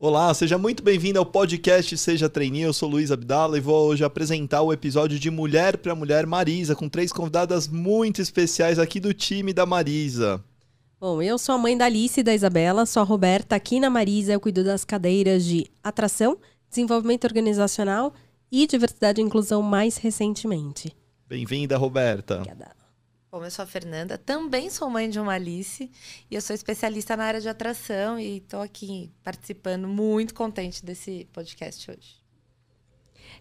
Olá, seja muito bem-vindo ao podcast Seja Trainee. Eu sou Luiz Abdala e vou hoje apresentar o episódio de Mulher para Mulher Marisa, com três convidadas muito especiais aqui do time da Marisa. Bom, eu sou a mãe da Alice e da Isabela, sou a Roberta. Aqui na Marisa eu cuido das cadeiras de atração, desenvolvimento organizacional e diversidade e inclusão mais recentemente. Bem-vinda, Roberta. Obrigada. Bom, eu sou a Fernanda, também sou mãe de uma Alice e eu sou especialista na área de atração e estou aqui participando, muito contente desse podcast hoje.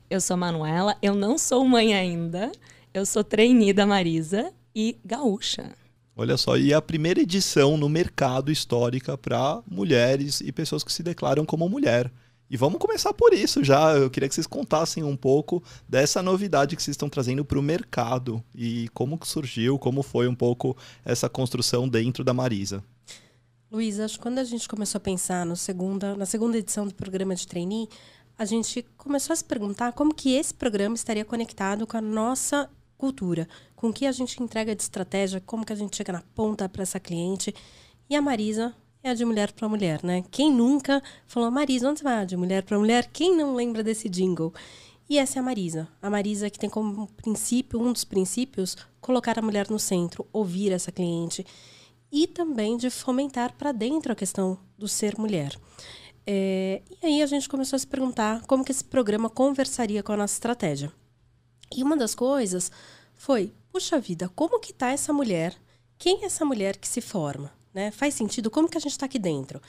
Eu sou a Manuela, eu não sou mãe ainda, eu sou trainee da Marisa e gaúcha. Olha só, e a primeira edição no mercado histórica para mulheres e pessoas que se declaram como mulher. E vamos começar por isso já. Eu queria que vocês contassem um pouco dessa novidade que vocês estão trazendo para o mercado e como surgiu, como foi um pouco essa construção dentro da Marisa. Luiz, acho que quando a gente começou a pensar no segunda, na segunda edição do programa de trainee, a gente começou a se perguntar como que esse programa estaria conectado com a nossa cultura, com o que a gente entrega de estratégia, como que a gente chega na ponta para essa cliente. E a Marisa é a de mulher para mulher, né? Quem nunca falou, Marisa, onde você vai? De mulher para mulher? Quem não lembra desse jingle? E essa é a Marisa. A Marisa que tem como princípio, um dos princípios, colocar a mulher no centro, ouvir essa cliente e também de fomentar para dentro a questão do ser mulher. É, e aí a gente começou a se perguntar como que esse programa conversaria com a nossa estratégia. E uma das coisas foi, puxa vida, como que está essa mulher? Quem é essa mulher que se forma? Né? Faz sentido? Como que a gente está aqui dentro?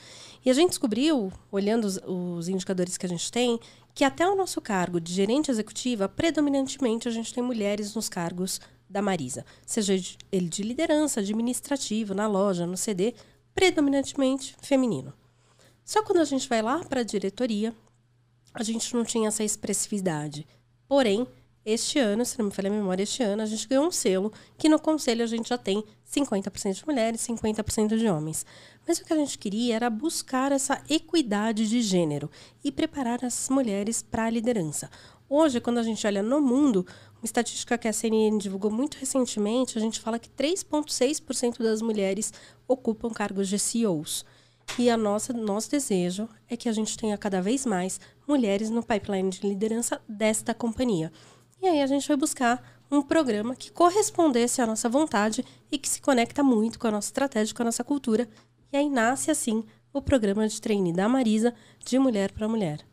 E a gente descobriu, olhando os, os, indicadores que a gente tem, que até o nosso cargo de gerente executiva, predominantemente a gente tem mulheres nos cargos da Marisa. Seja ele de liderança, administrativo, na loja, no CD, predominantemente feminino. Só quando a gente vai lá para a diretoria, a gente não tinha essa expressividade. Porém, este ano, se não me falha a memória, este ano a gente ganhou um selo que no conselho a gente já tem 50% de mulheres, 50% de homens. Mas o que a gente queria era buscar essa equidade de gênero e preparar as mulheres para a liderança. Hoje, quando a gente olha no mundo, uma estatística que a CNN divulgou muito recentemente, a gente fala que 3,6% das mulheres ocupam cargos de CEOs. E a nossa, nosso desejo é que a gente tenha cada vez mais mulheres no pipeline de liderança desta companhia. E aí a gente foi buscar um programa que correspondesse à nossa vontade e que se conecta muito com a nossa estratégia, com a nossa cultura. E aí nasce assim o programa de treine da Marisa de mulher para mulher.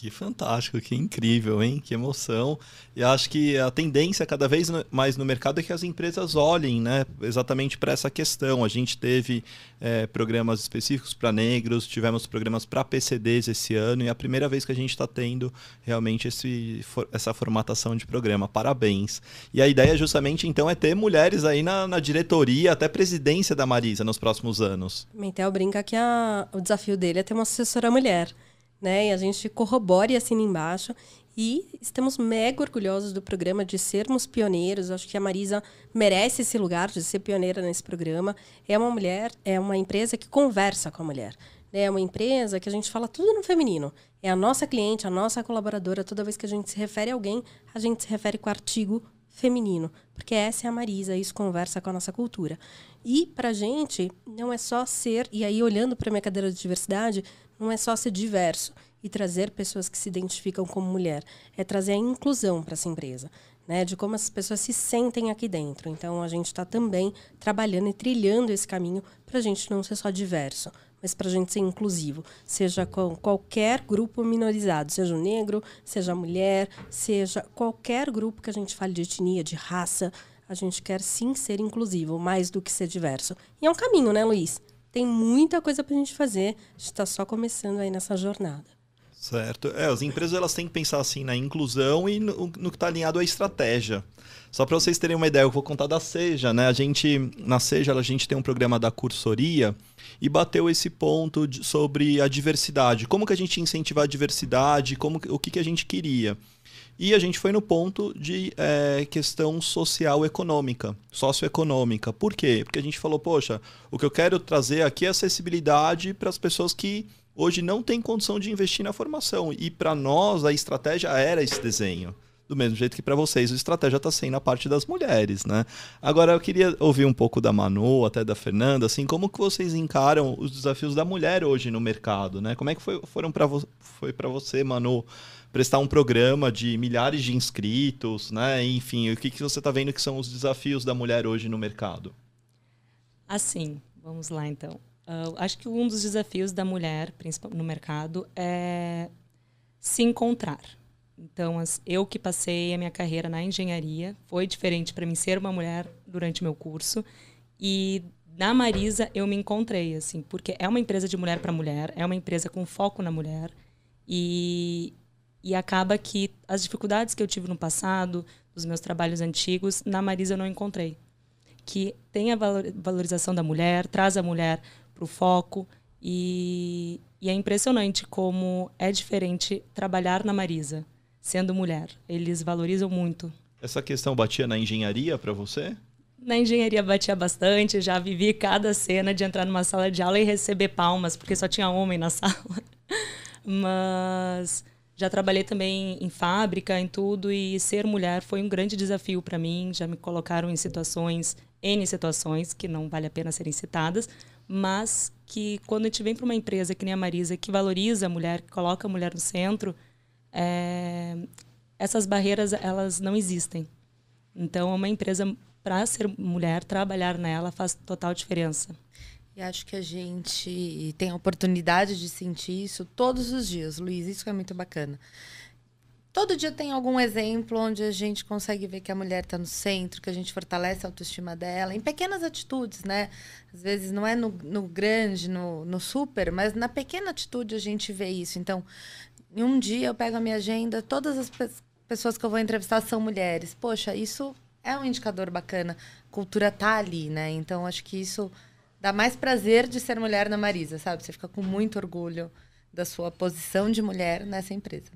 Que fantástico, que incrível, hein? Que emoção. E acho que a tendência cada vez mais no mercado é que as empresas olhem né, exatamente para essa questão. A gente teve é, programas específicos para negros, tivemos programas para PCDs esse ano, e é a primeira vez que a gente está tendo realmente esse, essa formatação de programa. Parabéns. E a ideia justamente então é ter mulheres aí na, na diretoria, até presidência da Marisa nos próximos anos. Mentel brinca que a, o desafio dele é ter uma assessora mulher né? E a gente corrobora e assina embaixo. E estamos mega orgulhosos do programa, de sermos pioneiros. Acho que a Marisa merece esse lugar de ser pioneira nesse programa. É uma mulher, é uma empresa que conversa com a mulher. É uma empresa que a gente fala tudo no feminino. É a nossa cliente, a nossa colaboradora. Toda vez que a gente se refere a alguém, a gente se refere com artigo feminino. Porque essa é a Marisa, isso conversa com a nossa cultura. E, para gente, não é só ser, e aí olhando para minha cadeira de diversidade, não é só ser diverso e trazer pessoas que se identificam como mulher, é trazer a inclusão para essa empresa, né? De como as pessoas se sentem aqui dentro. Então a gente está também trabalhando e trilhando esse caminho para a gente não ser só diverso, mas para a gente ser inclusivo, seja com qualquer grupo minorizado, seja o negro, seja a mulher, seja qualquer grupo que a gente fale de etnia, de raça, a gente quer sim ser inclusivo, mais do que ser diverso. E é um caminho, né, Luiz? Tem muita coisa para a gente fazer. A gente está só começando aí nessa jornada. Certo. É, as empresas elas têm que pensar assim na inclusão e no, no que está alinhado à estratégia. Só para vocês terem uma ideia, eu vou contar da Seja, né? A gente na Seja a gente tem um programa da cursoria e bateu esse ponto de, sobre a diversidade. Como que a gente incentivar a diversidade? Como o que, que a gente queria? E a gente foi no ponto de é, questão social econômica, socioeconômica. Por quê? Porque a gente falou, poxa, o que eu quero trazer aqui é acessibilidade para as pessoas que hoje não têm condição de investir na formação. E para nós a estratégia era esse desenho. do mesmo jeito que para vocês a estratégia está sendo a parte das mulheres, né? Agora eu queria ouvir um pouco da Manu, até da Fernanda, assim, como que vocês encaram os desafios da mulher hoje no mercado, né? Como é que foi, foram para vo para você, Manu, prestar um programa de milhares de inscritos, né? Enfim, o que, que você está vendo que são os desafios da mulher hoje no mercado? Assim, vamos lá então. Uh, acho que um dos desafios da mulher, principalmente no mercado, é se encontrar então, as, eu que passei a minha carreira na engenharia, foi diferente para mim ser uma mulher durante meu curso. E na Marisa eu me encontrei, assim, porque é uma empresa de mulher para mulher, é uma empresa com foco na mulher. E, e acaba que as dificuldades que eu tive no passado, dos meus trabalhos antigos, na Marisa eu não encontrei. Que tem a valorização da mulher, traz a mulher para o foco. E, e é impressionante como é diferente trabalhar na Marisa sendo mulher. Eles valorizam muito. Essa questão batia na engenharia para você? Na engenharia batia bastante, já vivi cada cena de entrar numa sala de aula e receber palmas, porque só tinha homem na sala. Mas já trabalhei também em fábrica, em tudo, e ser mulher foi um grande desafio para mim. Já me colocaram em situações, N situações, que não vale a pena serem citadas, mas que quando a gente vem para uma empresa que nem a Marisa, que valoriza a mulher, que coloca a mulher no centro, é, essas barreiras elas não existem. Então, uma empresa para ser mulher, trabalhar nela faz total diferença. E acho que a gente tem a oportunidade de sentir isso todos os dias, Luiz. Isso é muito bacana. Todo dia tem algum exemplo onde a gente consegue ver que a mulher está no centro, que a gente fortalece a autoestima dela, em pequenas atitudes, né? Às vezes não é no, no grande, no, no super, mas na pequena atitude a gente vê isso. Então, em um dia eu pego a minha agenda, todas as pe pessoas que eu vou entrevistar são mulheres. Poxa, isso é um indicador bacana. A cultura tá ali, né? Então acho que isso dá mais prazer de ser mulher na Marisa, sabe? Você fica com muito orgulho da sua posição de mulher nessa empresa.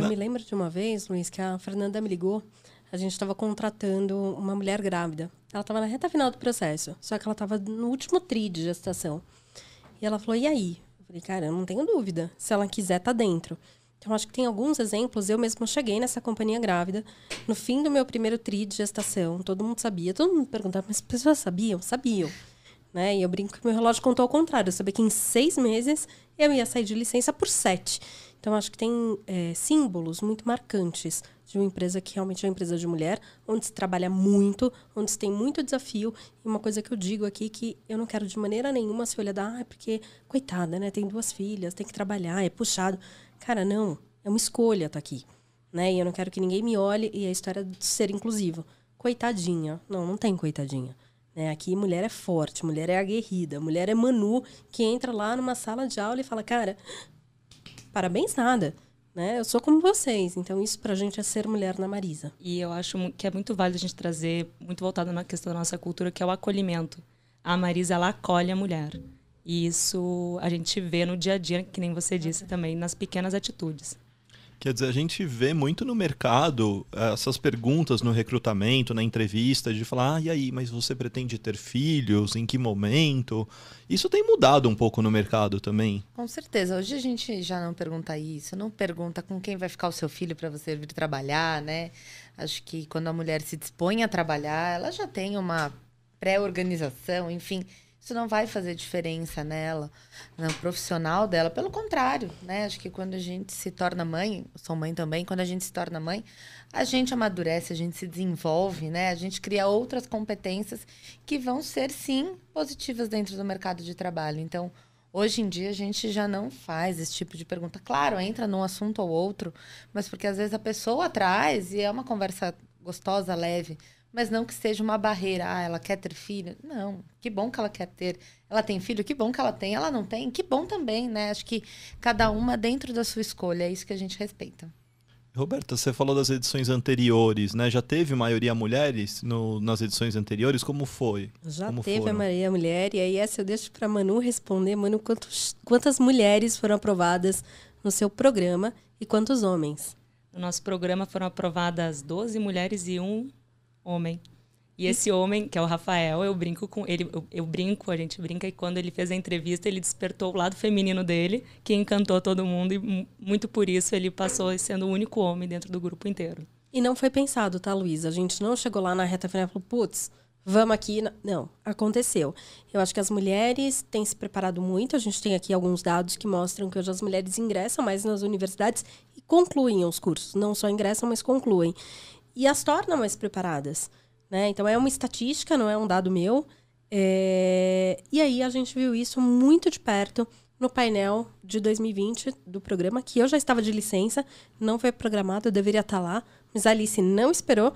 Eu me lembro de uma vez, Luiz, que a Fernanda me ligou. A gente estava contratando uma mulher grávida. Ela estava na reta final do processo, só que ela estava no último tri de gestação. E ela falou: e aí? Falei, cara, eu não tenho dúvida. Se ela quiser, tá dentro. Então, acho que tem alguns exemplos. Eu mesma cheguei nessa companhia grávida, no fim do meu primeiro tri de gestação. Todo mundo sabia. Todo mundo perguntava, mas as pessoas sabiam? Sabiam. Né? E eu brinco que meu relógio contou ao contrário. Eu sabia que em seis meses eu ia sair de licença por sete. Então, acho que tem é, símbolos muito marcantes de uma empresa que realmente é uma empresa de mulher, onde se trabalha muito, onde se tem muito desafio. E uma coisa que eu digo aqui que eu não quero de maneira nenhuma se olhar, ah, porque, coitada, né? Tem duas filhas, tem que trabalhar, é puxado. Cara, não. É uma escolha estar tá aqui. Né? E eu não quero que ninguém me olhe e a história de ser inclusivo. Coitadinha. Não, não tem coitadinha. Né? Aqui mulher é forte, mulher é aguerrida, mulher é Manu que entra lá numa sala de aula e fala, cara, parabéns nada. Né? Eu sou como vocês, então isso pra gente é ser mulher na Marisa. E eu acho que é muito válido a gente trazer, muito voltado na questão da nossa cultura, que é o acolhimento. A Marisa, ela acolhe a mulher. E isso a gente vê no dia a dia, que nem você disse também, nas pequenas atitudes. Quer dizer, a gente vê muito no mercado eh, essas perguntas no recrutamento, na entrevista, de falar, ah, e aí, mas você pretende ter filhos? Em que momento? Isso tem mudado um pouco no mercado também. Com certeza. Hoje a gente já não pergunta isso, não pergunta com quem vai ficar o seu filho para você vir trabalhar, né? Acho que quando a mulher se dispõe a trabalhar, ela já tem uma pré-organização, enfim isso não vai fazer diferença nela, no profissional dela. Pelo contrário, né? Acho que quando a gente se torna mãe, sou mãe também, quando a gente se torna mãe, a gente amadurece, a gente se desenvolve, né? A gente cria outras competências que vão ser, sim, positivas dentro do mercado de trabalho. Então, hoje em dia, a gente já não faz esse tipo de pergunta. Claro, entra num assunto ou outro, mas porque às vezes a pessoa traz e é uma conversa gostosa, leve mas não que seja uma barreira. Ah, ela quer ter filho? Não, que bom que ela quer ter. Ela tem filho? Que bom que ela tem. Ela não tem? Que bom também, né? Acho que cada uma dentro da sua escolha, é isso que a gente respeita. Roberta, você falou das edições anteriores, né? Já teve maioria mulheres no, nas edições anteriores? Como foi? Já Como teve foram? a maioria mulher, e aí essa eu deixo para Manu responder. Manu, quantos, quantas mulheres foram aprovadas no seu programa e quantos homens? No nosso programa foram aprovadas 12 mulheres e um homem. E esse homem, que é o Rafael, eu brinco com ele, eu, eu, brinco, a gente brinca e quando ele fez a entrevista, ele despertou o lado feminino dele, que encantou todo mundo e muito por isso ele passou sendo o único homem dentro do grupo inteiro. E não foi pensado, tá, Luísa? A gente não chegou lá na reta final e falou, putz, vamos aqui. Não, aconteceu. Eu acho que as mulheres têm se preparado muito. A gente tem aqui alguns dados que mostram que hoje as mulheres ingressam mais nas universidades e concluem os cursos. Não só ingressam, mas concluem. E as tornam mais preparadas. Né? Então, é uma estatística, não é um dado meu. É... E aí, a gente viu isso muito de perto no painel de 2020 do programa, que eu já estava de licença, não foi programado, eu deveria estar lá, mas a Alice não esperou.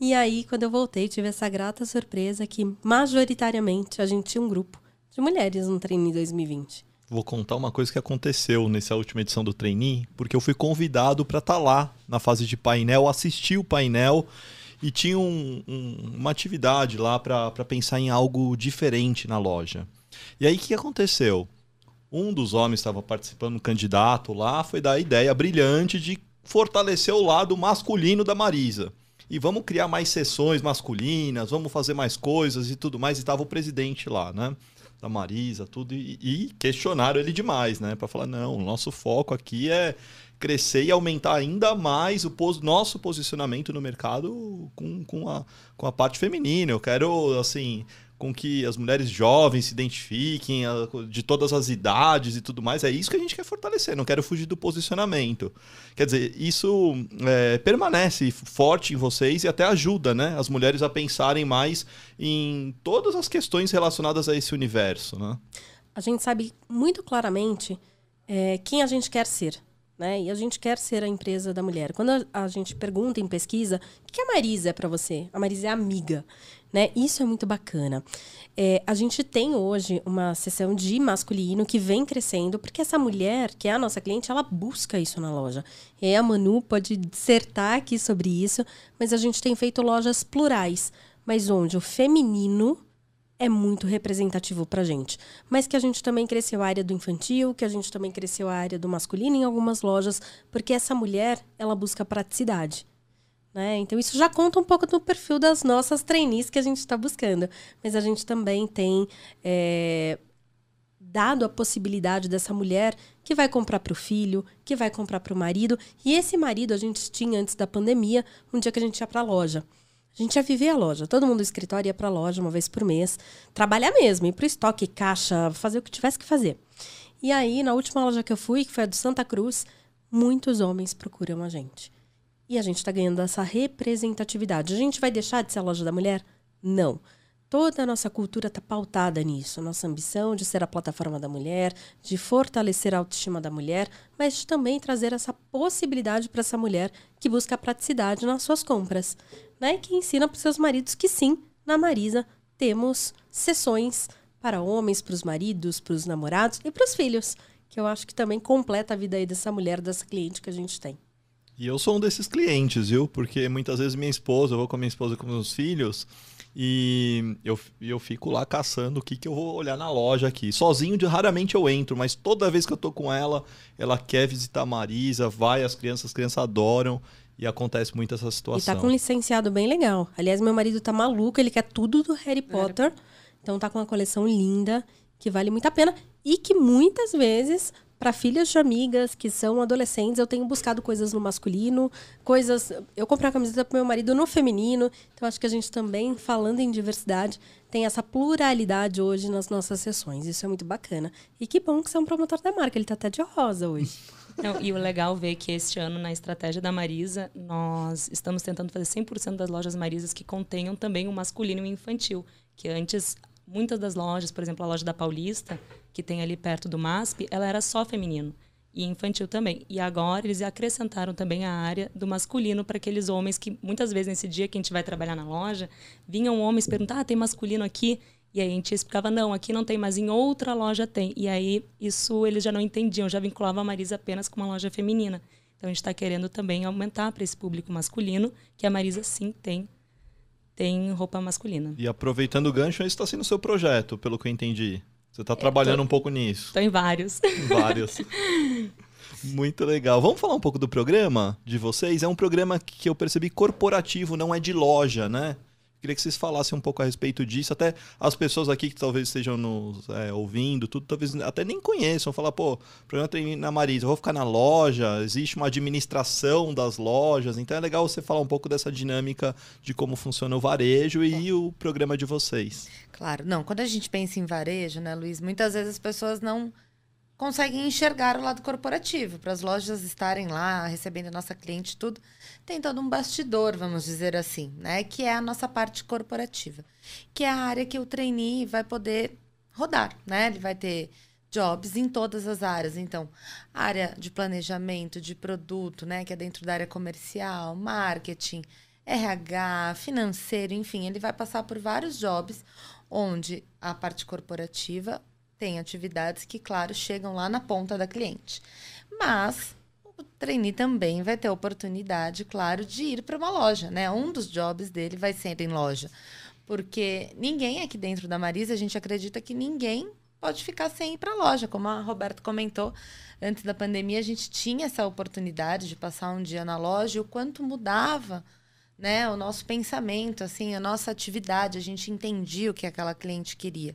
E aí, quando eu voltei, tive essa grata surpresa que, majoritariamente, a gente tinha um grupo de mulheres no Trainee 2020. Vou contar uma coisa que aconteceu nessa última edição do Trainee, porque eu fui convidado para estar tá lá na fase de painel, assistir o painel e tinha um, um, uma atividade lá para pensar em algo diferente na loja. E aí, o que aconteceu? Um dos homens estava participando, um candidato lá, foi dar a ideia brilhante de fortalecer o lado masculino da Marisa e vamos criar mais sessões masculinas, vamos fazer mais coisas e tudo mais. E estava o presidente lá, né? Da Marisa, tudo, e, e questionaram ele demais, né? Para falar, não, o nosso foco aqui é crescer e aumentar ainda mais o pos nosso posicionamento no mercado com, com, a, com a parte feminina. Eu quero, assim, com que as mulheres jovens se identifiquem, de todas as idades e tudo mais. É isso que a gente quer fortalecer, não quero fugir do posicionamento. Quer dizer, isso é, permanece forte em vocês e até ajuda né, as mulheres a pensarem mais em todas as questões relacionadas a esse universo. Né? A gente sabe muito claramente é, quem a gente quer ser. Né? E a gente quer ser a empresa da mulher. Quando a, gente pergunta em pesquisa, o que a Marisa é para você? A Marisa é amiga. Né? Isso é muito bacana. É, a gente tem hoje uma sessão de masculino que vem crescendo, porque essa mulher, que é a nossa cliente, ela busca isso na loja. E a Manu pode dissertar aqui sobre isso, mas a gente tem feito lojas plurais, mas onde o feminino é muito representativo pra gente. Mas que a gente também cresceu a área do infantil, que a gente também cresceu a área do masculino em algumas lojas, porque essa mulher, ela busca praticidade. Né? Então, isso já conta um pouco do perfil das nossas trainees que a gente está buscando. Mas a gente também tem é, dado a possibilidade dessa mulher que vai comprar para o filho, que vai comprar para o marido. E esse marido a gente tinha antes da pandemia, um dia que a gente ia para a loja. A gente ia viver a loja. Todo mundo do escritório ia para a loja uma vez por mês, trabalhar mesmo, ir para o estoque, caixa, fazer o que tivesse que fazer. E aí, na última loja que eu fui, que foi a do Santa Cruz, muitos homens procuram a gente. E a gente está ganhando essa representatividade. A gente vai deixar de ser a loja da mulher? Não. Toda a nossa cultura está pautada nisso. Nossa ambição de ser a plataforma da mulher, de fortalecer a autoestima da mulher, mas de também trazer essa possibilidade para essa mulher que busca praticidade nas suas compras. Né? Que ensina para os seus maridos que sim, na Marisa temos sessões para homens, para os maridos, para os namorados e para os filhos, que eu acho que também completa a vida aí dessa mulher, dessa cliente que a gente tem. E eu sou um desses clientes, viu? Porque muitas vezes minha esposa, eu vou com a minha esposa com meus filhos, e eu, eu fico lá caçando o que, que eu vou olhar na loja aqui. Sozinho, de, raramente eu entro, mas toda vez que eu tô com ela, ela quer visitar a Marisa, vai, as crianças, as crianças adoram. E acontece muito essa situação. E tá com um licenciado bem legal. Aliás, meu marido tá maluco, ele quer tudo do Harry Potter. Então tá com uma coleção linda, que vale muito a pena. E que muitas vezes para filhas de amigas que são adolescentes, eu tenho buscado coisas no masculino, coisas. Eu comprei uma camiseta para meu marido no feminino. Então, acho que a gente também, falando em diversidade, tem essa pluralidade hoje nas nossas sessões. Isso é muito bacana. E que bom que você é um promotor da marca, ele está até de rosa hoje. Não, e o legal ver que este ano, na estratégia da Marisa, nós estamos tentando fazer 100% das lojas Marisas que contenham também o masculino e o infantil. Que antes, muitas das lojas, por exemplo, a loja da Paulista, que tem ali perto do MASP, ela era só feminino e infantil também. E agora eles acrescentaram também a área do masculino para aqueles homens que muitas vezes nesse dia que a gente vai trabalhar na loja, vinham homens perguntar: ah, tem masculino aqui?" E aí a gente explicava: "Não, aqui não tem, mas em outra loja tem". E aí isso eles já não entendiam, já vinculavam a Marisa apenas com uma loja feminina. Então a gente está querendo também aumentar para esse público masculino, que a Marisa sim tem tem roupa masculina. E aproveitando o gancho, esse está sendo o seu projeto, pelo que eu entendi. Você está trabalhando tô, um pouco nisso. Estou em vários. Vários. Muito legal. Vamos falar um pouco do programa de vocês? É um programa que eu percebi corporativo, não é de loja, né? Queria que vocês falassem um pouco a respeito disso. Até as pessoas aqui que talvez estejam nos é, ouvindo, tudo, talvez até nem conheçam. Falar, pô, programa tem na Marisa, eu vou ficar na loja, existe uma administração das lojas. Então é legal você falar um pouco dessa dinâmica de como funciona o varejo e o programa de vocês. Claro, não. Quando a gente pensa em varejo, né, Luiz, muitas vezes as pessoas não conseguem enxergar o lado corporativo. Para as lojas estarem lá recebendo a nossa cliente tudo, tem todo um bastidor, vamos dizer assim, né? Que é a nossa parte corporativa. Que é a área que o trainee vai poder rodar, né? Ele vai ter jobs em todas as áreas. Então, área de planejamento, de produto, né? Que é dentro da área comercial, marketing, RH, financeiro, enfim, ele vai passar por vários jobs onde a parte corporativa tem atividades que, claro, chegam lá na ponta da cliente. Mas o trainee também vai ter a oportunidade, claro, de ir para uma loja, né? Um dos jobs dele vai ser em loja. Porque ninguém aqui dentro da Marisa, a gente acredita que ninguém pode ficar sem ir para a loja. Como a Roberta comentou, antes da pandemia a gente tinha essa oportunidade de passar um dia na loja e o quanto mudava né, o nosso pensamento, assim, a nossa atividade, a gente entendia o que aquela cliente queria.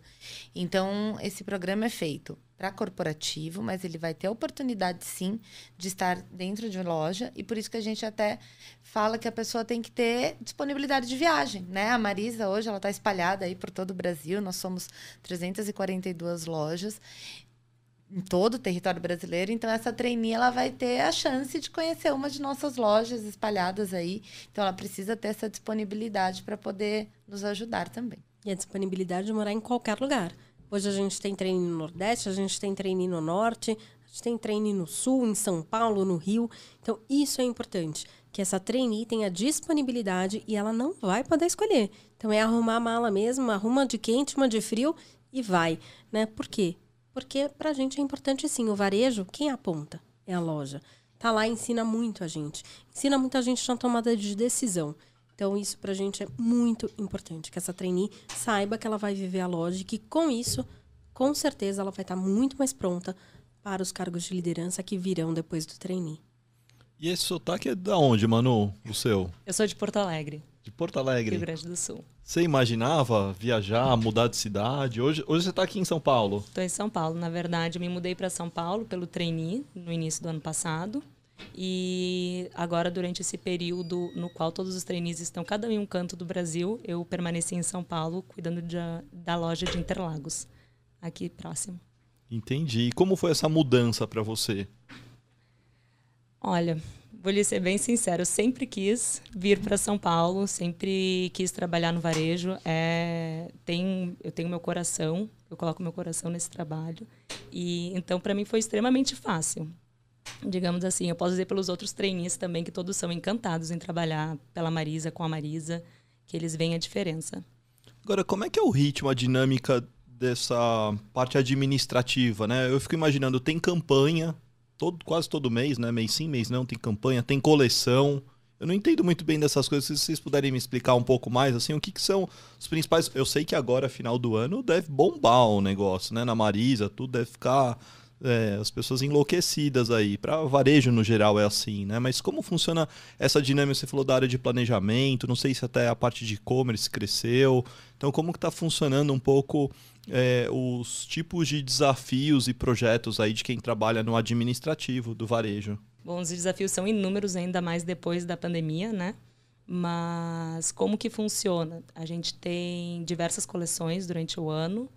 Então, esse programa é feito para corporativo, mas ele vai ter a oportunidade sim de estar dentro de loja e por isso que a gente até fala que a pessoa tem que ter disponibilidade de viagem, né? A Marisa hoje ela está espalhada aí por todo o Brasil, nós somos 342 lojas em todo o território brasileiro. Então, essa trainee ela vai ter a chance de conhecer uma de nossas lojas espalhadas aí. Então, ela precisa ter essa disponibilidade para poder nos ajudar também. E a disponibilidade de morar em qualquer lugar. Hoje a gente tem treino no Nordeste, a gente tem treino no Norte, a gente tem treino no Sul, em São Paulo, no Rio. Então, isso é importante. Que essa trainee tenha disponibilidade e ela não vai poder escolher. Então, é arrumar a mala mesmo, arruma de quente, uma de frio e vai. Né? Por quê? Porque para a gente é importante sim. O varejo, quem aponta? É a loja. Tá lá e ensina muito a gente. Ensina muita gente na tomada de decisão. Então, isso para a gente é muito importante. Que essa trainee saiba que ela vai viver a loja e que com isso, com certeza, ela vai estar tá muito mais pronta para os cargos de liderança que virão depois do trainee. E esse sotaque é da onde, Manu? O seu? Eu sou de Porto Alegre. De Porto Alegre. Rio Grande do Sul. Você imaginava viajar, mudar de cidade? Hoje, hoje você está aqui em São Paulo? Estou em São Paulo. Na verdade, me mudei para São Paulo pelo trainee no início do ano passado. E agora, durante esse período no qual todos os trainees estão cada um em um canto do Brasil, eu permaneci em São Paulo cuidando de, da loja de Interlagos, aqui próximo. Entendi. E como foi essa mudança para você? Olha, vou lhe ser bem sincero, eu sempre quis vir para São Paulo, sempre quis trabalhar no varejo. É, tem, eu tenho meu coração, eu coloco meu coração nesse trabalho. E então para mim foi extremamente fácil. Digamos assim, eu posso dizer pelos outros trainees também que todos são encantados em trabalhar pela Marisa, com a Marisa, que eles veem a diferença. Agora, como é que é o ritmo, a dinâmica dessa parte administrativa, né? Eu fico imaginando, tem campanha, todo, quase todo mês, né? Mês sim, mês não, tem campanha, tem coleção. Eu não entendo muito bem dessas coisas. Se vocês puderem me explicar um pouco mais, assim, o que, que são os principais. Eu sei que agora, final do ano, deve bombar o negócio, né? Na Marisa, tudo deve ficar. É, as pessoas enlouquecidas aí. Para varejo no geral é assim, né? Mas como funciona essa dinâmica? Você falou da área de planejamento, não sei se até a parte de e-commerce cresceu. Então, como que está funcionando um pouco é, os tipos de desafios e projetos aí de quem trabalha no administrativo do varejo? Bom, os desafios são inúmeros, ainda mais depois da pandemia, né? Mas como que funciona? A gente tem diversas coleções durante o ano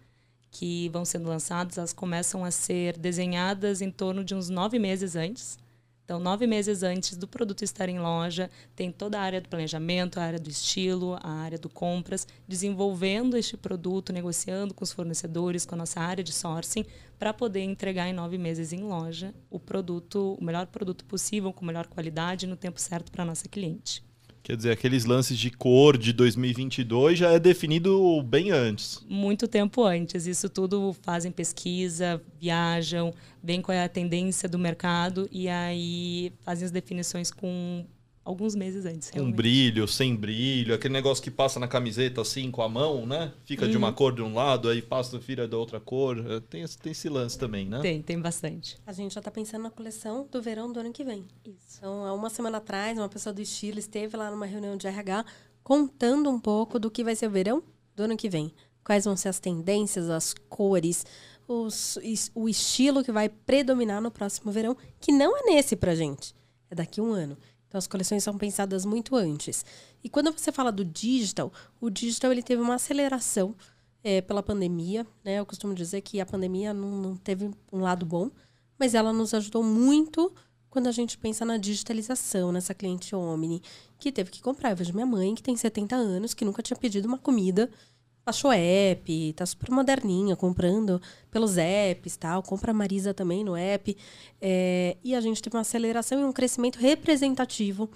que vão sendo lançadas. Elas começam a ser desenhadas em torno de uns nove meses antes. Então, nove meses antes do produto estar em loja, tem toda a área do planejamento, a área do estilo, a área do compras, desenvolvendo este produto, negociando com os fornecedores, com a nossa área de sourcing, para poder entregar em nove meses em loja o produto, o melhor produto possível, com melhor qualidade, no tempo certo para a nossa cliente. Quer dizer, aqueles lances de cor de 2022 já é definido bem antes. Muito tempo antes. Isso tudo fazem pesquisa, viajam, veem qual é a tendência do mercado e aí fazem as definições com alguns meses antes. Com um brilho, sem brilho, aquele negócio que passa na camiseta assim com a mão, né? Fica uhum. de uma uhum. cor de um lado, aí passa vira da outra cor. É, tem, tem esse lance também, né? Tem, tem bastante. A gente já está pensando na coleção do verão do ano que vem. Isso. Então, há uma semana atrás, uma pessoa do estilo esteve lá numa reunião de RH contando um pouco do que vai ser o verão do ano que vem. Quais vão ser as tendências, as cores, os, o estilo que vai predominar no próximo verão, que não é nesse pra gente, é daqui a um ano. Então as coleções são pensadas muito antes. E quando você fala do digital, o digital ele teve uma aceleração é, pela pandemia. Né? Eu costumo dizer que a pandemia não, não teve um lado bom, mas ela nos ajudou muito quando a gente pensa na digitalização, nessa cliente Omni, que teve que comprar. Eu vejo minha mãe, que tem 70 anos, que nunca tinha pedido uma comida, baixou app, tá super moderninha, comprando pelos apps tal. Compra a Marisa também no app. É, e a gente teve uma aceleração e um crescimento representativo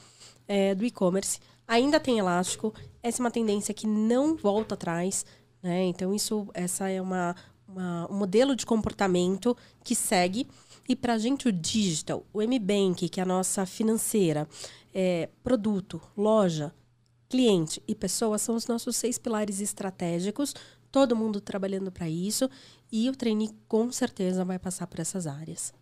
é, do e-commerce. Ainda tem elástico, essa é uma tendência que não volta atrás. Né? Então, isso, essa é uma, uma, um modelo de comportamento que segue. E para a gente, o digital, o M-Bank, que é a nossa financeira, é, produto, loja, cliente e pessoa são os nossos seis pilares estratégicos. Todo mundo trabalhando para isso. E o trainee, com certeza, vai passar por essas áreas.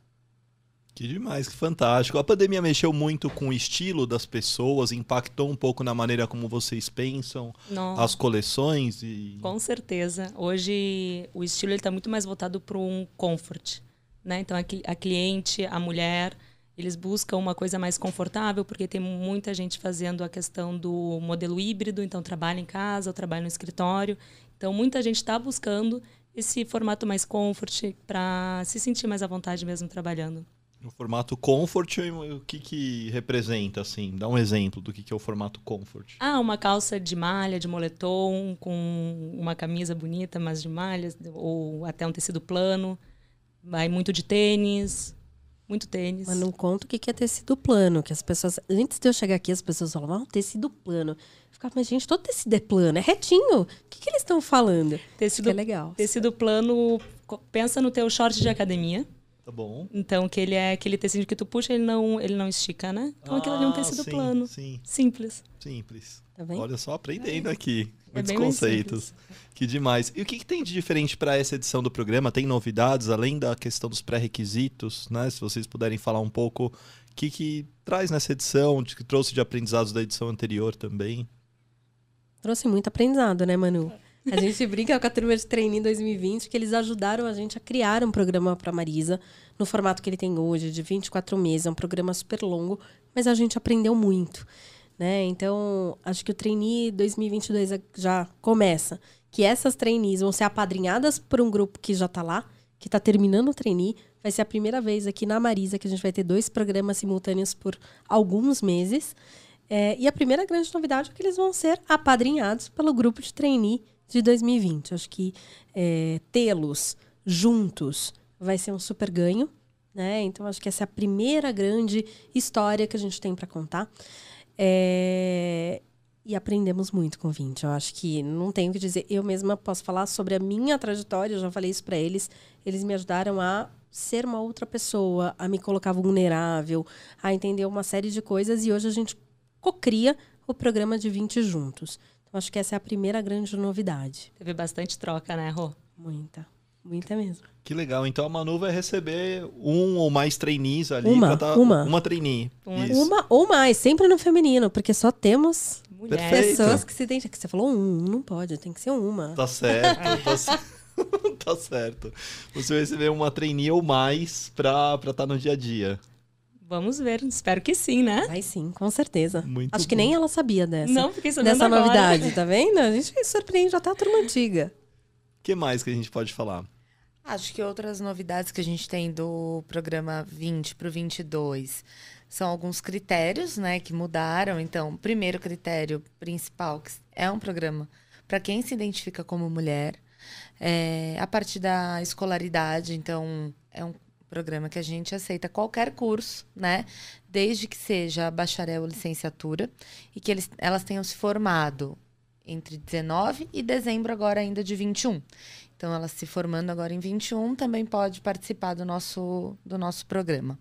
Que demais, que fantástico. A pandemia mexeu muito com o estilo das pessoas, impactou um pouco na maneira como vocês pensam, Nossa. as coleções e Com certeza. Hoje o estilo está muito mais voltado para um comfort, né? Então a, a cliente, a mulher, eles buscam uma coisa mais confortável, porque tem muita gente fazendo a questão do modelo híbrido, então trabalha em casa ou trabalha no escritório. Então muita gente está buscando esse formato mais comfort para se sentir mais à vontade mesmo trabalhando. O formato comfort, o que que representa, assim? Dá um exemplo do que que é o formato comfort. Ah, uma calça de malha, de moletom, com uma camisa bonita, mas de malha, ou até um tecido plano. Vai muito de tênis, muito tênis. Mas não conta o que que é tecido plano, que as pessoas... Antes de eu chegar aqui, as pessoas falavam, ah, tecido plano. Eu ficava, mas gente, todo tecido é plano, é retinho. O que que eles estão falando? Tecido, é legal. Tecido plano, pensa no teu short de academia Tá bom. Então, que ele é aquele tecido que tu puxa, ele não, ele não estica, né? Então, ah, aquilo ali é um ah, tecido sim, plano. Sim. Simples. Simples. Tá Olha só, aprendendo é. aqui. É Muitos conceitos. Que demais. E o que, que tem de diferente para essa edição do programa? Tem novidades, além da questão dos pré-requisitos, né? Se vocês puderem falar um pouco o que, que traz nessa edição, que trouxe de aprendizados da edição anterior também. Trouxe muito aprendizado, né, Manu? A gente brinca com a turma de treino em 2020 que eles ajudaram a gente a criar um programa para Marisa no formato que ele tem hoje, de 24 meses. É um programa super longo, mas a gente aprendeu muito. Né? Então, acho que o trainee 2022 já começa. Que essas trainees vão ser apadrinhadas por um grupo que já está lá, que está terminando o trainee. Vai ser a primeira vez aqui na Marisa que a gente vai ter dois programas simultâneos por alguns meses. É, e a primeira grande novidade é que eles vão ser apadrinhados pelo grupo de trainee de 2020. Acho que é, tê-los juntos vai ser um super ganho. Né? Então, acho que essa é a primeira grande história que a gente tem para contar. É... E aprendemos muito com o 20. Eu acho que não tenho o que dizer. Eu mesma posso falar sobre a minha trajetória, eu já falei isso para eles. Eles me ajudaram a ser uma outra pessoa, a me colocar vulnerável, a entender uma série de coisas. E hoje a gente cocria o programa de 20 juntos. Então, acho que essa é a primeira grande novidade. Teve bastante troca, né, Rô? Muita. Muita mesmo. Que legal. Então a Manu vai receber um ou mais trainees ali. Uma, tá... uma. Uma trainee. Uma. uma. ou mais, sempre no feminino, porque só temos Mulheres. pessoas que se identificam. Você falou um, não pode, tem que ser uma. Tá certo, tá certo. tá certo. Você vai receber uma trainee ou mais pra estar tá no dia a dia. Vamos ver, espero que sim, né? Vai sim, com certeza. Muito Acho bom. que nem ela sabia dessa. Não, fiquei sabendo Dessa agora. novidade, tá vendo? A gente surpreende até a turma antiga. O que mais que a gente pode falar? Acho que outras novidades que a gente tem do programa 20 para o 22 são alguns critérios, né, que mudaram. Então, o primeiro critério principal que é um programa para quem se identifica como mulher, é, a partir da escolaridade. Então, é um programa que a gente aceita qualquer curso, né? Desde que seja bacharel ou licenciatura e que eles, elas tenham se formado entre 19 e dezembro agora ainda de 21. Então, ela se formando agora em 21 também pode participar do nosso, do nosso programa.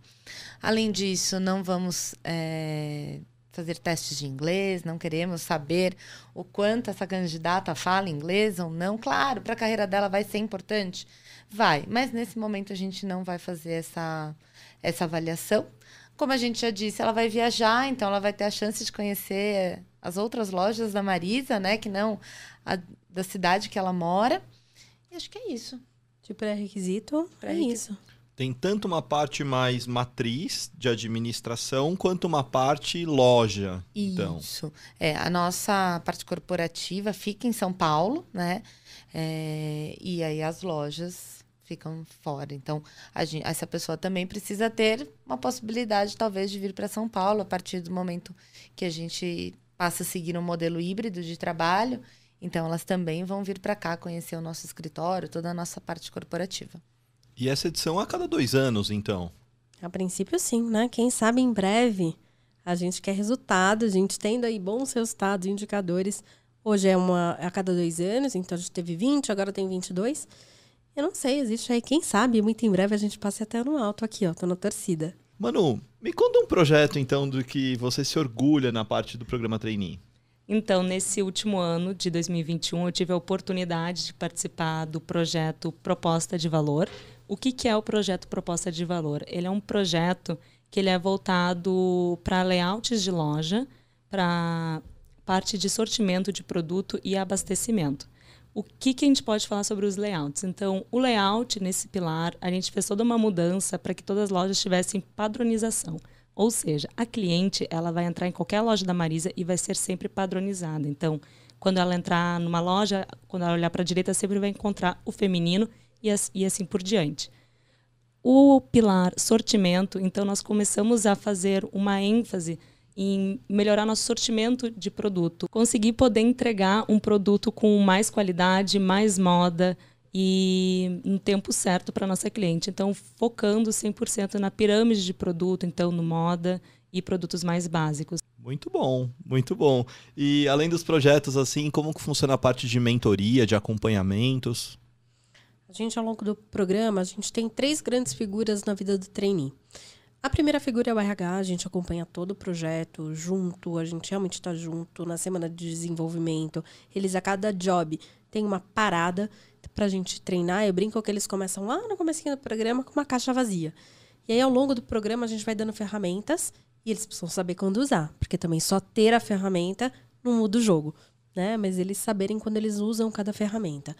Além disso, não vamos é, fazer testes de inglês, não queremos saber o quanto essa candidata fala inglês ou não. Claro, para a carreira dela vai ser importante Vai, mas nesse momento a gente não vai fazer essa, essa avaliação. Como a gente já disse, ela vai viajar, então ela vai ter a chance de conhecer as outras lojas da Marisa, né? Que não a da cidade que ela mora. Acho que é isso. De pré-requisito, é isso. Tem tanto uma parte mais matriz de administração quanto uma parte loja. Então. Isso. É, a nossa parte corporativa fica em São Paulo, né? É, e aí as lojas ficam fora. Então, gente, essa pessoa também precisa ter uma possibilidade, talvez, de vir para São Paulo a partir do momento que a gente passa a seguir um modelo híbrido de trabalho. Então, elas também vão vir para cá conhecer o nosso escritório, toda a nossa parte corporativa. E essa edição a cada dois anos, então? A princípio, sim, né? Quem sabe em breve a gente quer resultado, a gente tendo aí bons resultados, indicadores. Hoje é uma a cada dois anos, então a gente teve 20, agora tem 22. Eu não sei, existe aí, quem sabe, muito em breve a gente passe até no alto aqui, ó, tô na torcida. Manu, me conta um projeto, então, do que você se orgulha na parte do programa Trainee. Então, nesse último ano de 2021, eu tive a oportunidade de participar do projeto Proposta de Valor, o que, que é o projeto Proposta de Valor? Ele é um projeto que ele é voltado para layouts de loja, para parte de sortimento de produto e abastecimento. O que, que a gente pode falar sobre os layouts? Então, o layout nesse pilar, a gente fez toda uma mudança para que todas as lojas tivessem padronização. Ou seja, a cliente ela vai entrar em qualquer loja da Marisa e vai ser sempre padronizada. Então, quando ela entrar numa loja, quando ela olhar para a direita, sempre vai encontrar o feminino e, e assim por diante. O pilar sortimento, então nós começamos a fazer uma ênfase em melhorar nosso sortimento de produto, conseguir poder entregar um produto com mais qualidade, mais moda e no tempo certo para nossa cliente. Então, focando 100% na pirâmide de produto, então no moda e produtos mais básicos. Muito bom, muito bom. E além dos projetos assim, como que funciona a parte de mentoria, de acompanhamentos? A gente, ao longo do programa, a gente tem três grandes figuras na vida do trainee. A primeira figura é o RH, a gente acompanha todo o projeto junto, a gente realmente está junto na semana de desenvolvimento. Eles, a cada job, tem uma parada para a gente treinar. Eu brinco que eles começam lá no começo do programa com uma caixa vazia. E aí, ao longo do programa, a gente vai dando ferramentas e eles precisam saber quando usar, porque também só ter a ferramenta não muda o jogo, né? Mas eles saberem quando eles usam cada ferramenta.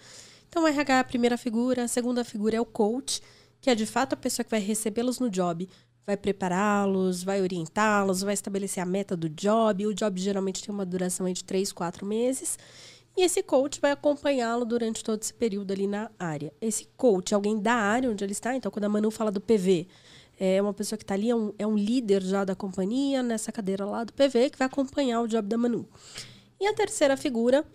Então, o RH é a primeira figura, a segunda figura é o coach, que é de fato a pessoa que vai recebê-los no job, vai prepará-los, vai orientá-los, vai estabelecer a meta do job. O job geralmente tem uma duração de três, quatro meses. E esse coach vai acompanhá-lo durante todo esse período ali na área. Esse coach é alguém da área onde ele está. Então, quando a Manu fala do PV, é uma pessoa que está ali, é um, é um líder já da companhia, nessa cadeira lá do PV, que vai acompanhar o job da Manu. E a terceira figura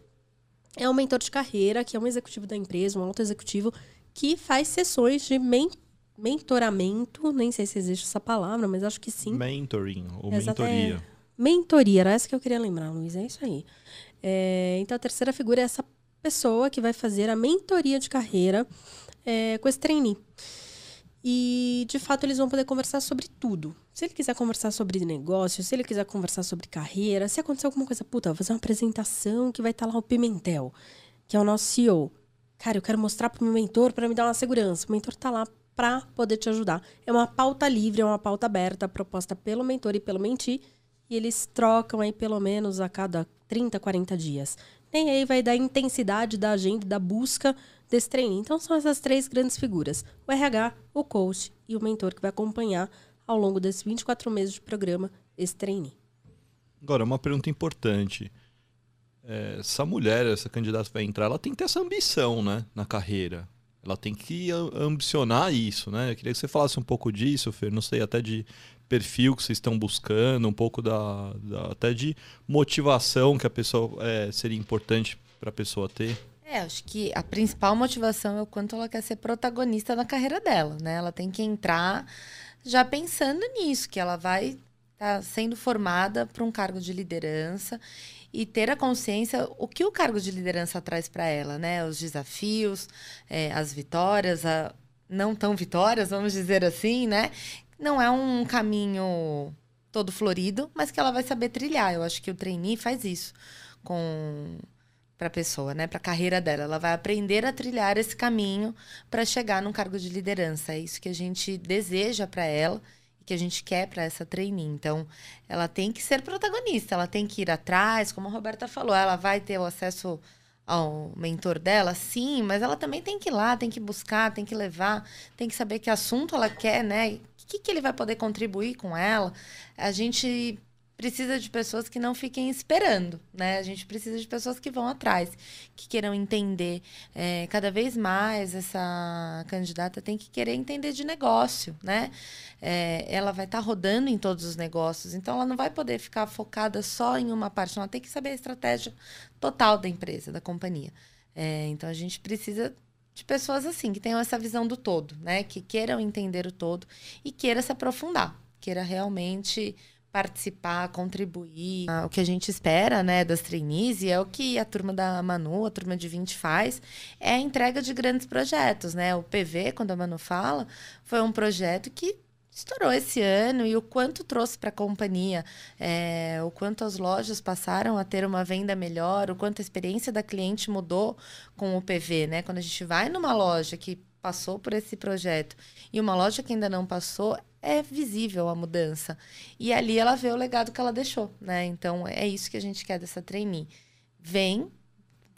é um mentor de carreira, que é um executivo da empresa, um alto executivo, que faz sessões de men mentoramento. Nem sei se existe essa palavra, mas acho que sim. Mentoring, ou Exato, mentoria. É, mentoria, era essa que eu queria lembrar, Luiz. É isso aí. É, então, a terceira figura é essa pessoa que vai fazer a mentoria de carreira é, com esse trainee. E, de fato, eles vão poder conversar sobre tudo. Se ele quiser conversar sobre negócio, se ele quiser conversar sobre carreira, se acontecer alguma coisa, puta, vou fazer uma apresentação que vai estar tá lá o Pimentel, que é o nosso CEO. Cara, eu quero mostrar pro meu mentor para me dar uma segurança. O mentor tá lá para poder te ajudar. É uma pauta livre, é uma pauta aberta, proposta pelo mentor e pelo mentir, e eles trocam aí pelo menos a cada 30, 40 dias. Nem aí vai dar intensidade da agenda, da busca desse treino. Então são essas três grandes figuras: o RH, o coach e o mentor que vai acompanhar ao longo desses 24 meses de programa esse treino. Agora, uma pergunta importante. É, essa mulher, essa candidata vai entrar, ela tem que ter essa ambição, né, na carreira. Ela tem que ambicionar isso, né? Eu queria que você falasse um pouco disso, Fer. Não sei, até de perfil que vocês estão buscando, um pouco da, da até de motivação que a pessoa é, seria importante para a pessoa ter. É, acho que a principal motivação é o quanto ela quer ser protagonista na carreira dela, né? Ela tem que entrar já pensando nisso, que ela vai estar tá sendo formada para um cargo de liderança e ter a consciência o que o cargo de liderança traz para ela, né? Os desafios, é, as vitórias, a não tão vitórias, vamos dizer assim, né? Não é um caminho todo florido, mas que ela vai saber trilhar. Eu acho que o trainee faz isso com para a pessoa, né, para a carreira dela. Ela vai aprender a trilhar esse caminho para chegar num cargo de liderança. É isso que a gente deseja para ela que a gente quer para essa trainee. Então, ela tem que ser protagonista, ela tem que ir atrás, como a Roberta falou, ela vai ter o acesso ao mentor dela, sim, mas ela também tem que ir lá, tem que buscar, tem que levar, tem que saber que assunto ela quer, né? O que, que ele vai poder contribuir com ela. A gente precisa de pessoas que não fiquem esperando, né? A gente precisa de pessoas que vão atrás, que queiram entender. É, cada vez mais essa candidata tem que querer entender de negócio, né? É, ela vai estar tá rodando em todos os negócios, então ela não vai poder ficar focada só em uma parte, ela tem que saber a estratégia total da empresa, da companhia. É, então a gente precisa de pessoas assim, que tenham essa visão do todo, né? Que queiram entender o todo e queira se aprofundar, queira realmente participar, contribuir. Ah, o que a gente espera, né, das trainees, e é o que a turma da Manu, a turma de 20 faz, é a entrega de grandes projetos, né? O PV, quando a Manu fala, foi um projeto que estourou esse ano e o quanto trouxe para a companhia, é, o quanto as lojas passaram a ter uma venda melhor, o quanto a experiência da cliente mudou com o PV, né? Quando a gente vai numa loja que passou por esse projeto e uma loja que ainda não passou, é visível a mudança. E ali ela vê o legado que ela deixou, né? Então é isso que a gente quer dessa trainee. Vem,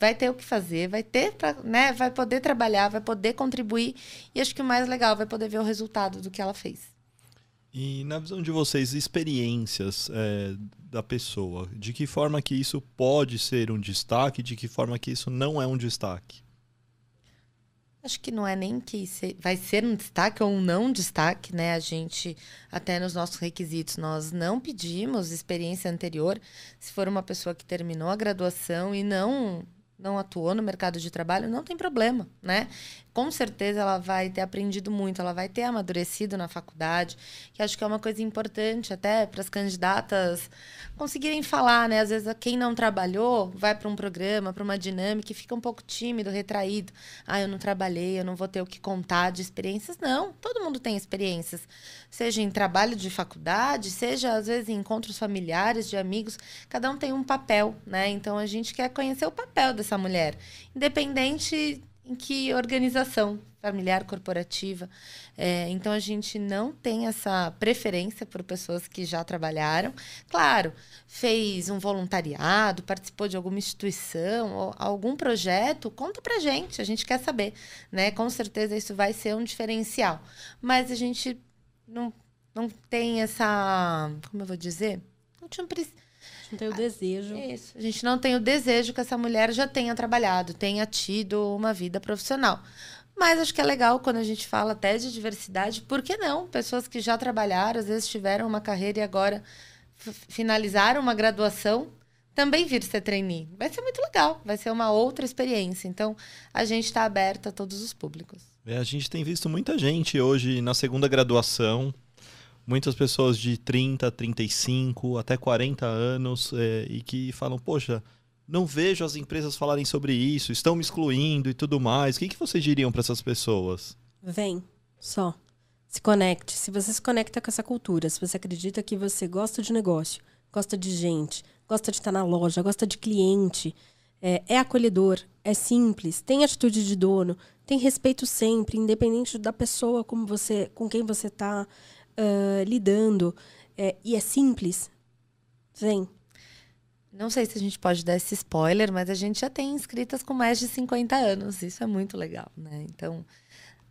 vai ter o que fazer, vai ter pra, né, vai poder trabalhar, vai poder contribuir e acho que o mais legal vai poder ver o resultado do que ela fez. E na visão de vocês, experiências é, da pessoa, de que forma que isso pode ser um destaque, de que forma que isso não é um destaque? Acho que não é nem que vai ser um destaque ou um não destaque, né? A gente, até nos nossos requisitos, nós não pedimos experiência anterior. Se for uma pessoa que terminou a graduação e não não atuou no mercado de trabalho, não tem problema, né? Com certeza ela vai ter aprendido muito, ela vai ter amadurecido na faculdade, que acho que é uma coisa importante até para as candidatas conseguirem falar, né? Às vezes quem não trabalhou vai para um programa, para uma dinâmica e fica um pouco tímido, retraído. Ah, eu não trabalhei, eu não vou ter o que contar de experiências. Não, todo mundo tem experiências, seja em trabalho de faculdade, seja às vezes em encontros familiares, de amigos, cada um tem um papel, né? Então a gente quer conhecer o papel dessa mulher, independente em que organização familiar corporativa. É, então a gente não tem essa preferência por pessoas que já trabalharam. Claro, fez um voluntariado, participou de alguma instituição, algum projeto, conta pra gente, a gente quer saber, né? Com certeza isso vai ser um diferencial. Mas a gente não, não tem essa, como eu vou dizer, não tinha não tem o desejo. Isso. A gente não tem o desejo que essa mulher já tenha trabalhado, tenha tido uma vida profissional. Mas acho que é legal quando a gente fala até de diversidade, por que não? Pessoas que já trabalharam, às vezes tiveram uma carreira e agora finalizaram uma graduação, também vir ser trainee. Vai ser muito legal, vai ser uma outra experiência. Então, a gente está aberto a todos os públicos. É, a gente tem visto muita gente hoje na segunda graduação muitas pessoas de 30, 35, até 40 anos é, e que falam, poxa, não vejo as empresas falarem sobre isso, estão me excluindo e tudo mais. O que, que vocês diriam para essas pessoas? Vem, só. Se conecte. Se você se conecta com essa cultura, se você acredita que você gosta de negócio, gosta de gente, gosta de estar na loja, gosta de cliente, é, é acolhedor, é simples, tem atitude de dono, tem respeito sempre, independente da pessoa como você, com quem você está uh, lidando é, e é simples, vem. Não sei se a gente pode dar esse spoiler, mas a gente já tem inscritas com mais de 50 anos. Isso é muito legal, né? Então,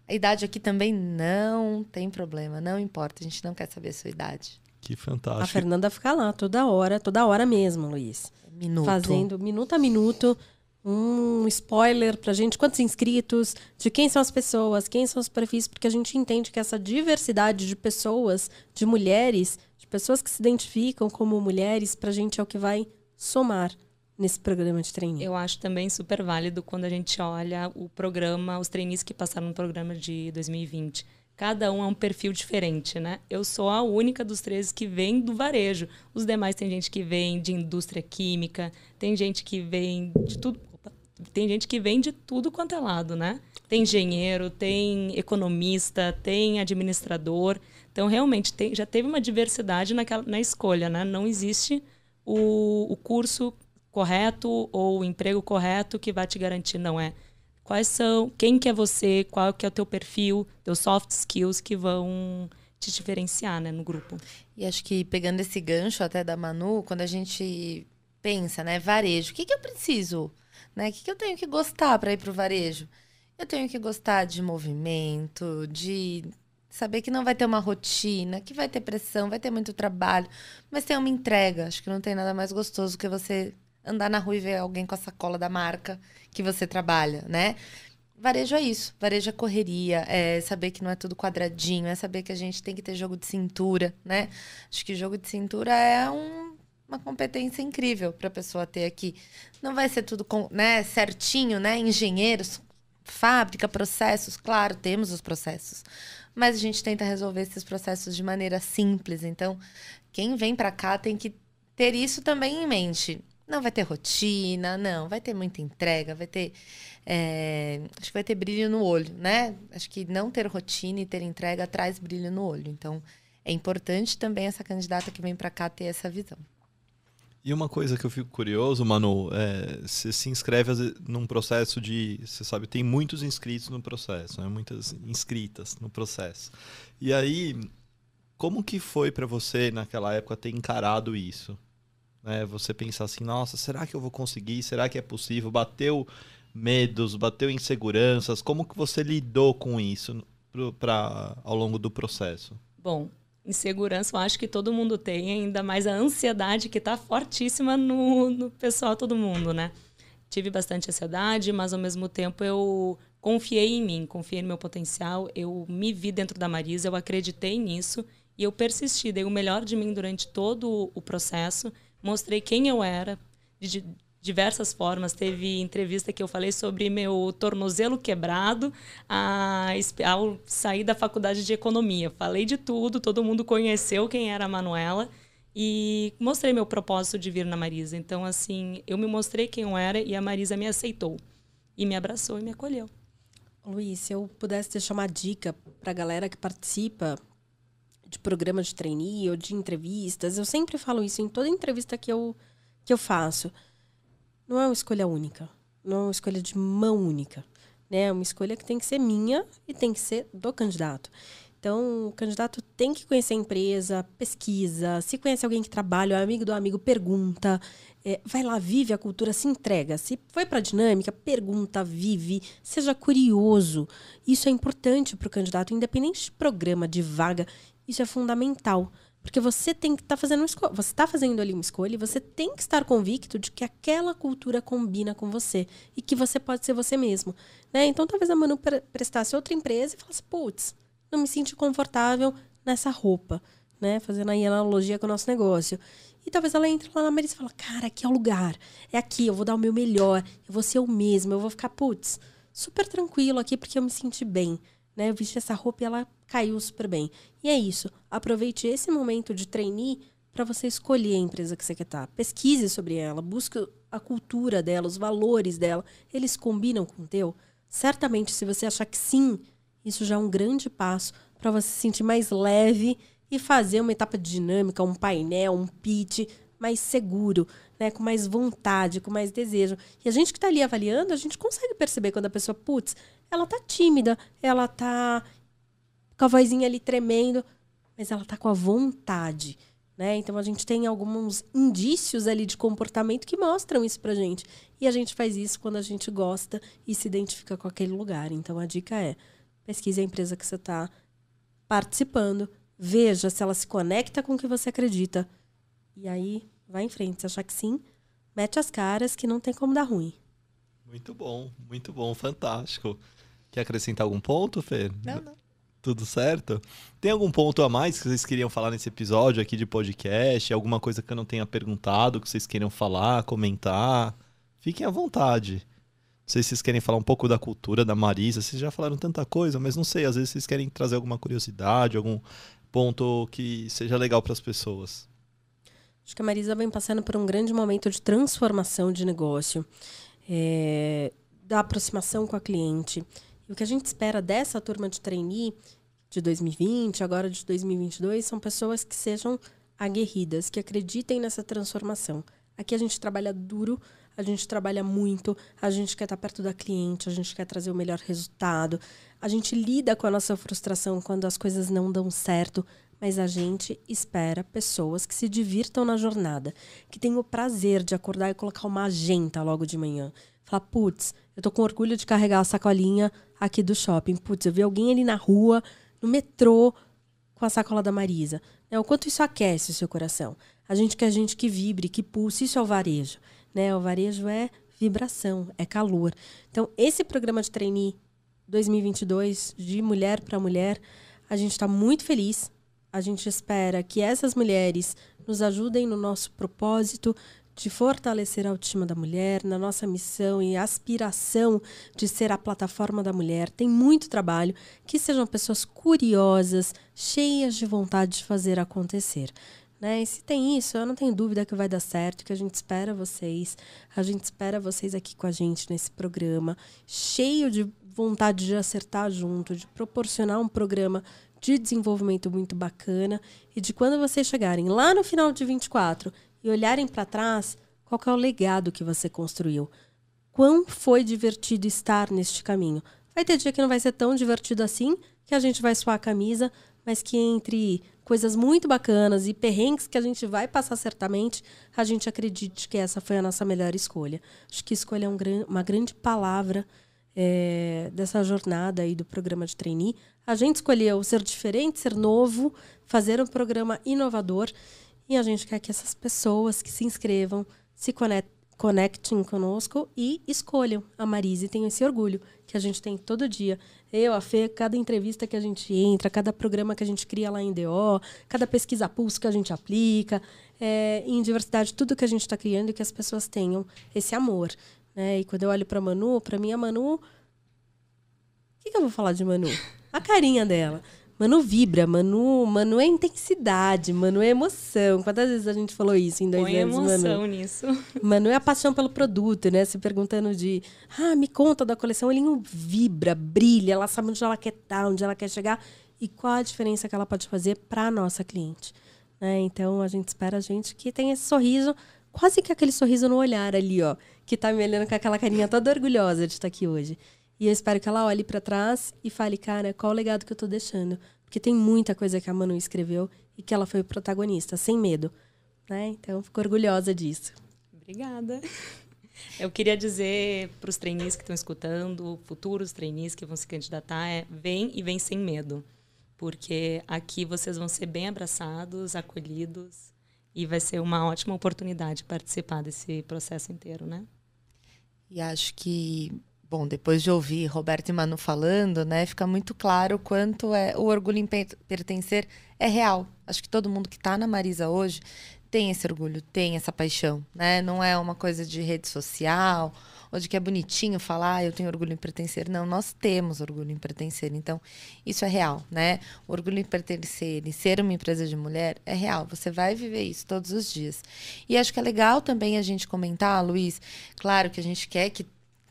a idade aqui também não tem problema, não importa. A gente não quer saber a sua idade. Que fantástico. A Fernanda fica lá toda hora, toda hora mesmo, Luiz. Minuto. Fazendo minuto a minuto um spoiler pra gente, quantos inscritos, de quem são as pessoas, quem são os perfis, porque a gente entende que essa diversidade de pessoas, de mulheres, de pessoas que se identificam como mulheres, pra gente é o que vai somar nesse programa de treininho. Eu acho também super válido quando a gente olha o programa, os trainees que passaram no programa de 2020 Cada um é um perfil diferente, né? Eu sou a única dos três que vem do varejo. Os demais tem gente que vem de indústria química, tem gente que vem de tudo. Tem gente que vem de tudo quanto é lado, né? Tem engenheiro, tem economista, tem administrador. Então, realmente, tem, já teve uma diversidade naquela, na escolha, né? Não existe o, o curso correto ou o emprego correto que vai te garantir. Não é quais são, quem que é você, qual que é o teu perfil, teus soft skills que vão te diferenciar né, no grupo. E acho que pegando esse gancho até da Manu, quando a gente pensa, né, varejo, o que, que eu preciso? Né? O que, que eu tenho que gostar para ir para o varejo? Eu tenho que gostar de movimento, de saber que não vai ter uma rotina, que vai ter pressão, vai ter muito trabalho, mas tem uma entrega. Acho que não tem nada mais gostoso que você andar na rua e ver alguém com a sacola da marca que você trabalha, né? Varejo é isso. Varejo é correria, é saber que não é tudo quadradinho, é saber que a gente tem que ter jogo de cintura, né? Acho que jogo de cintura é um, uma competência incrível para a pessoa ter aqui. Não vai ser tudo com, né, certinho, né? Engenheiros, fábrica, processos, claro, temos os processos. Mas a gente tenta resolver esses processos de maneira simples. Então, quem vem para cá tem que ter isso também em mente. Não vai ter rotina, não, vai ter muita entrega, vai ter. É, acho que vai ter brilho no olho, né? Acho que não ter rotina e ter entrega traz brilho no olho. Então, é importante também essa candidata que vem para cá ter essa visão. E uma coisa que eu fico curioso, Manu, é, você se inscreve num processo de, você sabe, tem muitos inscritos no processo, né? muitas inscritas no processo. E aí, como que foi para você naquela época ter encarado isso? Né? Você pensar assim, nossa, será que eu vou conseguir? Será que é possível? Bateu medos, bateu inseguranças? Como que você lidou com isso para ao longo do processo? Bom, insegurança eu acho que todo mundo tem, ainda mais a ansiedade que está fortíssima no, no pessoal, todo mundo, né? Tive bastante ansiedade, mas ao mesmo tempo eu confiei em mim, confiei no meu potencial, eu me vi dentro da Marisa, eu acreditei nisso e eu persisti, dei o melhor de mim durante todo o processo mostrei quem eu era diversas formas. Teve entrevista que eu falei sobre meu tornozelo quebrado a, ao sair da faculdade de economia. Falei de tudo, todo mundo conheceu quem era a Manuela e mostrei meu propósito de vir na Marisa. Então, assim, eu me mostrei quem eu era e a Marisa me aceitou e me abraçou e me acolheu. Luiz, se eu pudesse deixar uma dica para a galera que participa de programa de trainee ou de entrevistas, eu sempre falo isso em toda entrevista que eu, que eu faço. Não é uma escolha única. Não é uma escolha de mão única. Né? É uma escolha que tem que ser minha e tem que ser do candidato. Então, o candidato tem que conhecer a empresa, pesquisa, se conhece alguém que trabalha, é amigo do amigo, pergunta, é, vai lá, vive a cultura, se entrega. Se foi para a dinâmica, pergunta, vive, seja curioso. Isso é importante para o candidato, independente de programa, de vaga. Isso é fundamental. Porque você tem que estar tá fazendo escolha. Você está fazendo ali uma escolha e você tem que estar convicto de que aquela cultura combina com você e que você pode ser você mesmo. Né? Então, talvez a Manu prestasse outra empresa e falasse: putz, não me sinto confortável nessa roupa. Né? Fazendo aí analogia com o nosso negócio. E talvez ela entre lá na Marisa e fala: cara, aqui é o lugar. É aqui, eu vou dar o meu melhor. Eu vou ser o mesmo. Eu vou ficar, putz, super tranquilo aqui porque eu me senti bem. Né? Eu vesti essa roupa e ela caiu super bem. E é isso. Aproveite esse momento de trainee para você escolher a empresa que você quer estar. Tá. Pesquise sobre ela, busque a cultura dela, os valores dela. Eles combinam com o teu? Certamente, se você achar que sim, isso já é um grande passo para você se sentir mais leve e fazer uma etapa dinâmica, um painel, um pitch mais seguro, né, com mais vontade, com mais desejo. E a gente que está ali avaliando, a gente consegue perceber quando a pessoa, putz, ela tá tímida, ela tá com a vozinha ali tremendo, mas ela tá com a vontade. Né? Então a gente tem alguns indícios ali de comportamento que mostram isso pra gente. E a gente faz isso quando a gente gosta e se identifica com aquele lugar. Então a dica é: pesquise a empresa que você está participando, veja se ela se conecta com o que você acredita. E aí, vai em frente. Se achar que sim, mete as caras que não tem como dar ruim. Muito bom, muito bom, fantástico. Quer acrescentar algum ponto, Fê? Não, não. Tudo certo? Tem algum ponto a mais que vocês queriam falar nesse episódio aqui de podcast? Alguma coisa que eu não tenha perguntado que vocês queiram falar, comentar? Fiquem à vontade. Não sei se vocês querem falar um pouco da cultura da Marisa. Vocês já falaram tanta coisa, mas não sei. Às vezes vocês querem trazer alguma curiosidade, algum ponto que seja legal para as pessoas. Acho que a Marisa vem passando por um grande momento de transformação de negócio, é, da aproximação com a cliente. O que a gente espera dessa turma de trainee de 2020, agora de 2022, são pessoas que sejam aguerridas, que acreditem nessa transformação. Aqui a gente trabalha duro, a gente trabalha muito, a gente quer estar perto da cliente, a gente quer trazer o melhor resultado, a gente lida com a nossa frustração quando as coisas não dão certo, mas a gente espera pessoas que se divirtam na jornada, que tenham o prazer de acordar e colocar uma agenda logo de manhã. Falar, putz, eu tô com orgulho de carregar a sacolinha aqui do shopping. Putz, eu vi alguém ali na rua, no metrô, com a sacola da Marisa. Né? O quanto isso aquece o seu coração. A gente quer gente que vibre, que pulse. Isso é o varejo. Né? O varejo é vibração, é calor. Então, esse programa de trainee 2022, de mulher para mulher, a gente está muito feliz. A gente espera que essas mulheres nos ajudem no nosso propósito de fortalecer a autoestima da mulher, na nossa missão e aspiração de ser a plataforma da mulher. Tem muito trabalho, que sejam pessoas curiosas, cheias de vontade de fazer acontecer. Né? E se tem isso, eu não tenho dúvida que vai dar certo, que a gente espera vocês. A gente espera vocês aqui com a gente nesse programa, cheio de vontade de acertar junto, de proporcionar um programa de desenvolvimento muito bacana e de quando vocês chegarem lá no final de 24 e olharem para trás, qual é o legado que você construiu? Quão foi divertido estar neste caminho? Vai ter dia que não vai ser tão divertido assim, que a gente vai suar a camisa, mas que entre coisas muito bacanas e perrengues que a gente vai passar certamente, a gente acredite que essa foi a nossa melhor escolha. Acho que escolha é um gran uma grande palavra é, dessa jornada aí do programa de trainee. A gente escolheu ser diferente, ser novo, fazer um programa inovador e a gente quer que essas pessoas que se inscrevam se conectem conosco e escolham a Marise. Tenham esse orgulho que a gente tem todo dia. Eu, a Fê, cada entrevista que a gente entra, cada programa que a gente cria lá em DO, cada pesquisa pulso que a gente aplica, é, em diversidade, tudo que a gente está criando e que as pessoas tenham esse amor. Né? E quando eu olho para Manu, para mim a Manu. O que, que eu vou falar de Manu? A carinha dela. Manu vibra, Manu, Manu é intensidade, Manu é emoção. Quantas vezes a gente falou isso em dois Põe anos, emoção Manu? nisso. Manu é a paixão pelo produto, né? Se perguntando de, ah, me conta da coleção, ele vibra, brilha, ela sabe onde ela quer estar, onde ela quer chegar e qual a diferença que ela pode fazer para a nossa cliente. Né? Então a gente espera a gente que tenha esse sorriso, quase que aquele sorriso no olhar ali, ó, que tá me olhando com aquela carinha toda orgulhosa de estar aqui hoje. E eu espero que ela olhe para trás e fale, cara, qual o legado que eu tô deixando? Porque tem muita coisa que a Manu escreveu e que ela foi protagonista, sem medo. Né? Então, fico orgulhosa disso. Obrigada. Eu queria dizer para os trainees que estão escutando, futuros trainees que vão se candidatar, é vem e vem sem medo. Porque aqui vocês vão ser bem abraçados, acolhidos e vai ser uma ótima oportunidade participar desse processo inteiro, né? E acho que Bom, depois de ouvir Roberto e Manu falando, né, fica muito claro quanto é o orgulho em pertencer é real. Acho que todo mundo que está na Marisa hoje tem esse orgulho, tem essa paixão, né? Não é uma coisa de rede social ou de que é bonitinho falar, ah, eu tenho orgulho em pertencer. Não, nós temos orgulho em pertencer. Então, isso é real, né? O orgulho em pertencer e ser uma empresa de mulher é real. Você vai viver isso todos os dias. E acho que é legal também a gente comentar, Luiz, claro que a gente quer que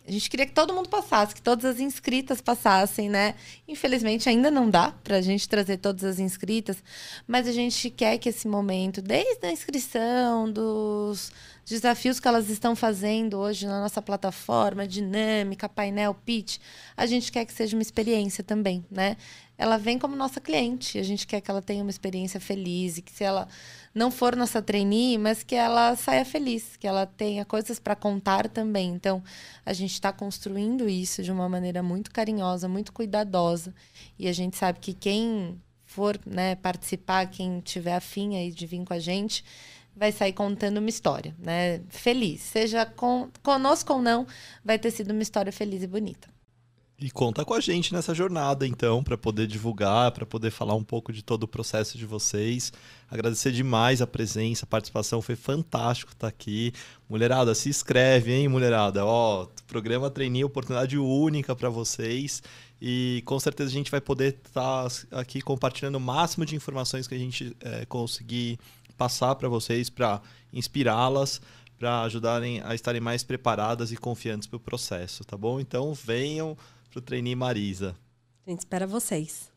a gente queria que todo mundo passasse, que todas as inscritas passassem, né? Infelizmente ainda não dá para a gente trazer todas as inscritas, mas a gente quer que esse momento, desde a inscrição, dos desafios que elas estão fazendo hoje na nossa plataforma, dinâmica, painel, pitch, a gente quer que seja uma experiência também, né? Ela vem como nossa cliente, a gente quer que ela tenha uma experiência feliz e que se ela não for nossa trainee, mas que ela saia feliz, que ela tenha coisas para contar também. Então, a gente está construindo isso de uma maneira muito carinhosa, muito cuidadosa. E a gente sabe que quem for né, participar, quem tiver afim aí de vir com a gente, vai sair contando uma história, né? Feliz. Seja com, conosco ou não, vai ter sido uma história feliz e bonita. E conta com a gente nessa jornada, então, para poder divulgar, para poder falar um pouco de todo o processo de vocês. Agradecer demais a presença, a participação, foi fantástico estar aqui. Mulherada, se inscreve, hein, mulherada? Ó, programa Treininho, oportunidade única para vocês. E com certeza a gente vai poder estar tá aqui compartilhando o máximo de informações que a gente é, conseguir passar para vocês, para inspirá-las para ajudarem a estarem mais preparadas e confiantes para o processo, tá bom? Então venham para o trainee Marisa. A gente espera vocês.